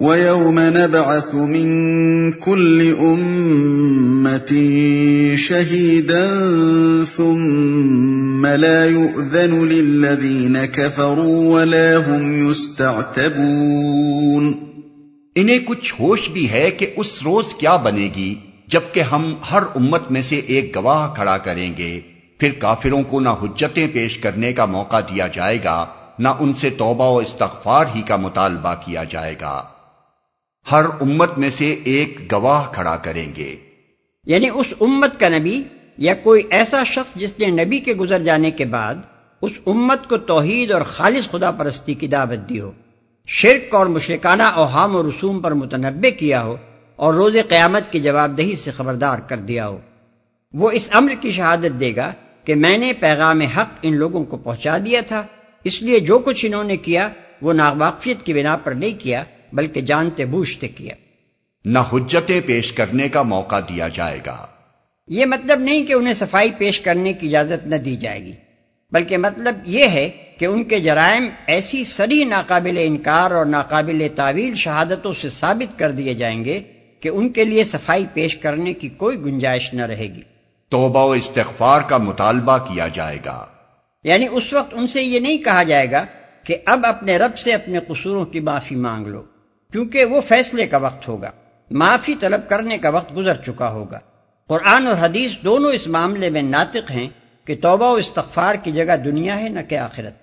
وَيَوْمَ نَبْعَثُ مِن كُلِّ أُمَّةٍ شَهِيدًا ثُمَّ لَا يُؤْذَنُ لِلَّذِينَ كَفَرُوا وَلَا هُمْ يُسْتَعْتَبُونَ انہیں کچھ ہوش بھی ہے کہ اس روز کیا بنے گی، جبکہ ہم ہر امت میں سے ایک گواہ کھڑا کریں گے۔ پھر کافروں کو نہ حجتیں پیش کرنے کا موقع دیا جائے گا، نہ ان سے توبہ و استغفار ہی کا مطالبہ کیا جائے گا۔ ہر امت میں سے ایک گواہ کھڑا کریں گے۔ یعنی اس امت کا نبی یا کوئی ایسا شخص جس نے نبی کے گزر جانے کے بعد اس امت کو توحید اور خالص خدا پرستی کی دعوت دی ہو، شرک اور مشرکانہ اوہام و رسوم پر متنبع کیا ہو اور روز قیامت کی جواب دہی سے خبردار کر دیا ہو۔ وہ اس امر کی شہادت دے گا کہ میں نے پیغام حق ان لوگوں کو پہنچا دیا تھا، اس لیے جو کچھ انہوں نے کیا وہ ناواقفیت کی بنا پر نہیں کیا بلکہ جانتے بوجھتے کیا نہ حجتیں پیش کرنے کا موقع دیا جائے گا۔ یہ مطلب نہیں کہ انہیں صفائی پیش کرنے کی اجازت نہ دی جائے گی بلکہ مطلب یہ ہے کہ ان کے جرائم ایسی سری ناقابل انکار اور ناقابل تعویل شہادتوں سے ثابت کر دیے جائیں گے کہ ان کے لیے صفائی پیش کرنے کی کوئی گنجائش نہ رہے گی۔ توبہ و استغفار کا مطالبہ کیا جائے گا۔ یعنی اس وقت ان سے یہ نہیں کہا جائے گا کہ اب اپنے رب سے اپنے قصوروں کی معافی مانگ لو۔ کیونکہ وہ فیصلے کا وقت ہوگا، معافی طلب کرنے کا وقت گزر چکا ہوگا۔ قرآن اور حدیث دونوں اس معاملے میں ناطق ہیں کہ توبہ و استغفار کی جگہ دنیا ہے نہ کہ آخرت۔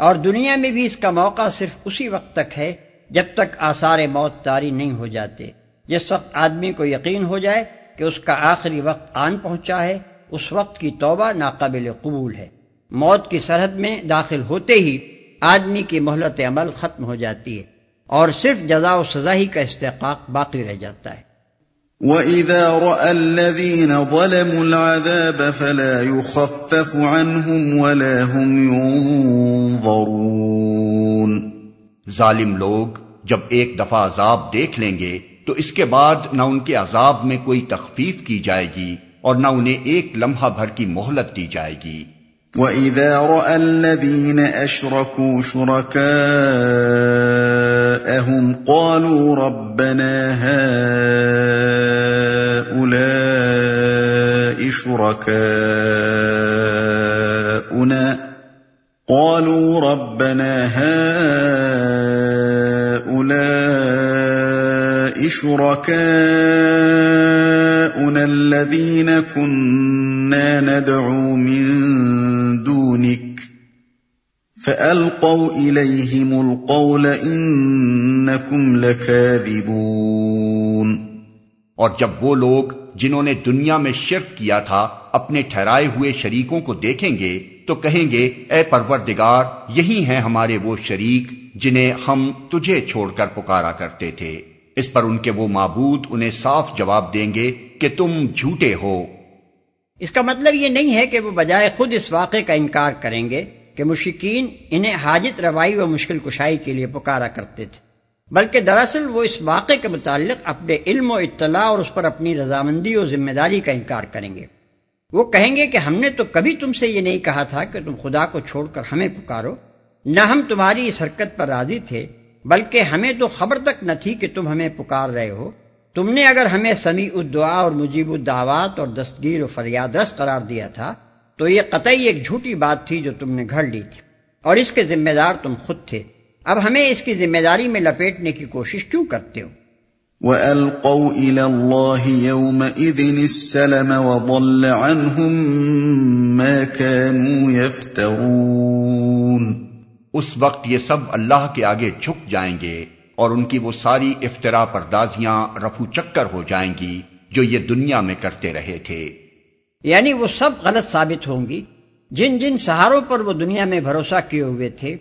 اور دنیا میں بھی اس کا موقع صرف اسی وقت تک ہے جب تک آثار موت تاری نہیں ہو جاتے۔ جس وقت آدمی کو یقین ہو جائے کہ اس کا آخری وقت آن پہنچا ہے، اس وقت کی توبہ ناقابل قبول ہے۔ موت کی سرحد میں داخل ہوتے ہی آدمی کی مہلت عمل ختم ہو جاتی ہے۔ اور صرف جزا و سزا ہی کا استحقاق باقی رہ جاتا ہے۔ وَإِذَا رَأَى الَّذِينَ ظَلَمُوا الْعَذَابَ فَلَا يُخَفَّفُ عَنْهُمْ وَلَا هُمْ يُنظَرُونَ۔ ظالم لوگ جب ایک دفعہ عذاب دیکھ لیں گے تو اس کے بعد نہ ان کے عذاب میں کوئی تخفیف کی جائے گی اور نہ انہیں ایک لمحہ بھر کی مہلت دی جائے گی۔ وَإِذَا رَأَى الَّذِينَ أَشْرَكُوا شُرَكَاءَ جاءهم قالوا ربنا هؤلاء شركاؤنا قالوا ربنا هؤلاء شركاؤنا الذين كنا ندعو من دونك فَأَلْقَوْا إِلَيْهِمُ الْقَوْلَ إِنَّكُمْ لَكَاذِبُونَ۔ اور جب وہ لوگ جنہوں نے دنیا میں شرک کیا تھا اپنے ٹھہرائے ہوئے شریکوں کو دیکھیں گے تو کہیں گے اے پروردگار یہی ہیں ہمارے وہ شریک جنہیں ہم تجھے چھوڑ کر پکارا کرتے تھے۔ اس پر ان کے وہ معبود انہیں صاف جواب دیں گے کہ تم جھوٹے ہو۔ اس کا مطلب یہ نہیں ہے کہ وہ بجائے خود اس واقعے کا انکار کریں گے۔ کہ مشکین انہیں حاجت روائی و مشکل کشائی کے لیے پکارا کرتے تھے۔ بلکہ دراصل وہ اس واقعے کے متعلق اپنے علم و اطلاع اور اس پر اپنی رضامندی و ذمہ داری کا انکار کریں گے۔ وہ کہیں گے کہ ہم نے تو کبھی تم سے یہ نہیں کہا تھا کہ تم خدا کو چھوڑ کر ہمیں پکارو۔ نہ ہم تمہاری اس حرکت پر راضی تھے، بلکہ ہمیں تو خبر تک نہ تھی کہ تم ہمیں پکار رہے ہو۔ تم نے اگر ہمیں سمیع الدعا اور مجیب الدعوات اور دستگیر و فریاد رس قرار دیا تھا تو یہ قطعی ایک جھوٹی بات تھی جو تم نے گھڑ لی تھی۔ اور اس کے ذمہ دار تم خود تھے۔ اب ہمیں اس کی ذمہ داری میں لپیٹنے کی کوشش کیوں کرتے ہو؟ وَأَلْقَوْا إِلَى اللَّهِ يَوْمَئِذٍ السَّلَمَ وَضَلَّ عَنْهُمْ مَا كَانُوا يَفْتَرُونَ۔ اس وقت یہ سب اللہ کے آگے جھک جائیں گے اور ان کی وہ ساری افطرا پردازیاں رفو چکر ہو جائیں گی جو یہ دنیا میں کرتے رہے تھے۔ یعنی وہ سب غلط ثابت ہوں گی۔ جن جن سہاروں پر وہ دنیا میں بھروسہ کیے ہوئے تھے،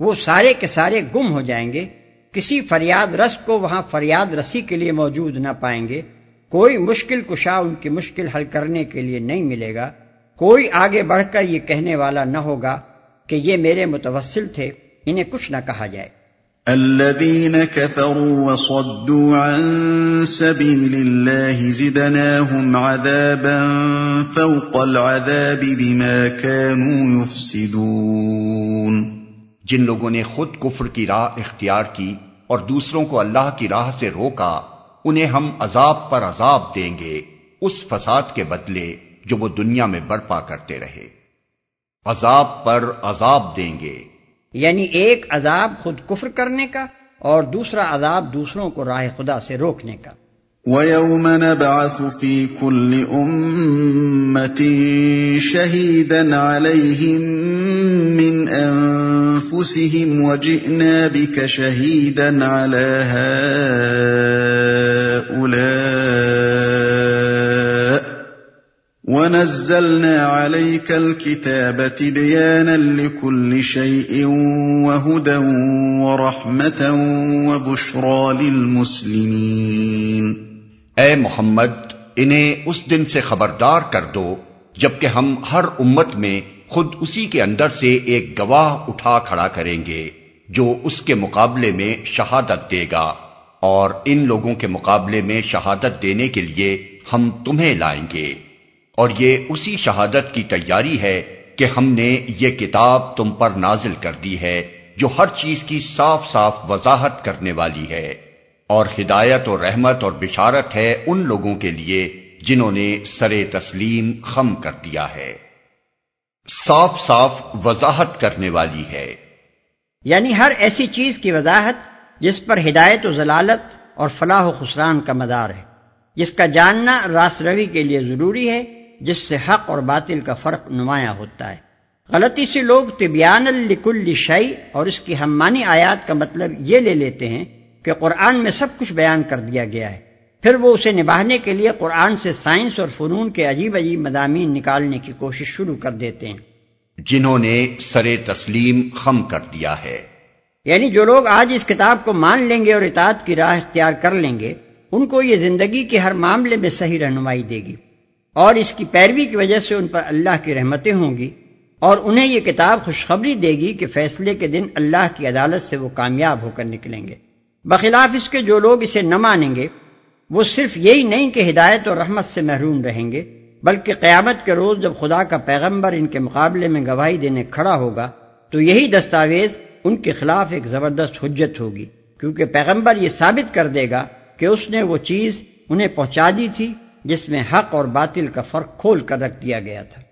وہ سارے کے سارے گم ہو جائیں گے۔ کسی فریاد رس کو وہاں فریاد رسی کے لیے موجود نہ پائیں گے۔ کوئی مشکل کشا ان کی مشکل حل کرنے کے لیے نہیں ملے گا۔ کوئی آگے بڑھ کر یہ کہنے والا نہ ہوگا کہ یہ میرے متوسل تھے، انہیں کچھ نہ کہا جائے۔ الذين كفروا وصدوا عن سبيل الله زدناهم عذابا فوق العذاب بما كانوا يفسدون. جن لوگوں نے خود کفر کی راہ اختیار کی اور دوسروں کو اللہ کی راہ سے روکا، انہیں ہم عذاب پر عذاب دیں گے، اس فساد کے بدلے جو وہ دنیا میں برپا کرتے رہے۔ عذاب پر عذاب دیں گے۔ یعنی ایک عذاب خود کفر کرنے کا اور دوسرا عذاب دوسروں کو راہ خدا سے روکنے کا۔ وَيَوْمَ نَبْعَثُ فِي كُلِّ أُمَّةٍ شَهِيدًا عَلَيْهِمْ مِنْ أَنفُسِهِمْ وَجِئْنَا بِكَ شَهِيدًا عَلَى هَؤُلَاءِ وَنَزَّلْنَا عَلَيْكَ الْكِتَابَ تِبْيَانًا لِكُلِّ شَيْءٍ وَهُدًى وَرَحْمَةً وَبُشْرَى لِلْمُسْلِمِينَ اے محمد، انہیں اس دن سے خبردار کر دو، جبکہ ہم ہر امت میں خود اسی کے اندر سے ایک گواہ اٹھا کھڑا کریں گے، جو اس کے مقابلے میں شہادت دے گا۔ اور ان لوگوں کے مقابلے میں شہادت دینے کے لیے ہم تمہیں لائیں گے۔ اور یہ اسی شہادت کی تیاری ہے کہ ہم نے یہ کتاب تم پر نازل کر دی ہے، جو ہر چیز کی صاف صاف وضاحت کرنے والی ہے۔ اور ہدایت اور رحمت اور بشارت ہے ان لوگوں کے لیے جنہوں نے سر تسلیم خم کر دیا ہے۔ صاف صاف وضاحت کرنے والی ہے۔ یعنی ہر ایسی چیز کی وضاحت جس پر ہدایت و ضلالت اور فلاح و خسران کا مدار ہے، جس کا جاننا راس روی کے لیے ضروری ہے جس سے حق اور باطل کا فرق نمایاں ہوتا ہے۔ غلطی سے لوگ طبیان الکل شعی اور اس کی ہمانی آیات کا مطلب یہ لے لیتے ہیں کہ قرآن میں سب کچھ بیان کر دیا گیا ہے۔ پھر وہ اسے نبھانے کے لیے قرآن سے سائنس اور فنون کے عجیب عجیب مضامین نکالنے کی کوشش شروع کر دیتے ہیں۔ جنہوں نے سر تسلیم خم کر دیا ہے۔ یعنی جو لوگ آج اس کتاب کو مان لیں گے اور اطاعت کی راہ اختیار کر لیں گے ان کو یہ زندگی کے ہر معاملے میں صحیح رہنمائی دے گی۔ اور اس کی پیروی کی وجہ سے ان پر اللہ کی رحمتیں ہوں گی اور انہیں یہ کتاب خوشخبری دے گی کہ فیصلے کے دن اللہ کی عدالت سے وہ کامیاب ہو کر نکلیں گے۔ بخلاف اس کے جو لوگ اسے نہ مانیں گے، وہ صرف یہی نہیں کہ ہدایت اور رحمت سے محروم رہیں گے، بلکہ قیامت کے روز جب خدا کا پیغمبر ان کے مقابلے میں گواہی دینے کھڑا ہوگا، تو یہی دستاویز ان کے خلاف ایک زبردست حجت ہوگی۔ کیونکہ پیغمبر یہ ثابت کر دے گا کہ اس نے وہ چیز انہیں پہنچا دی تھی جس میں حق اور باطل کا فرق کھول کر رکھ دیا گیا تھا۔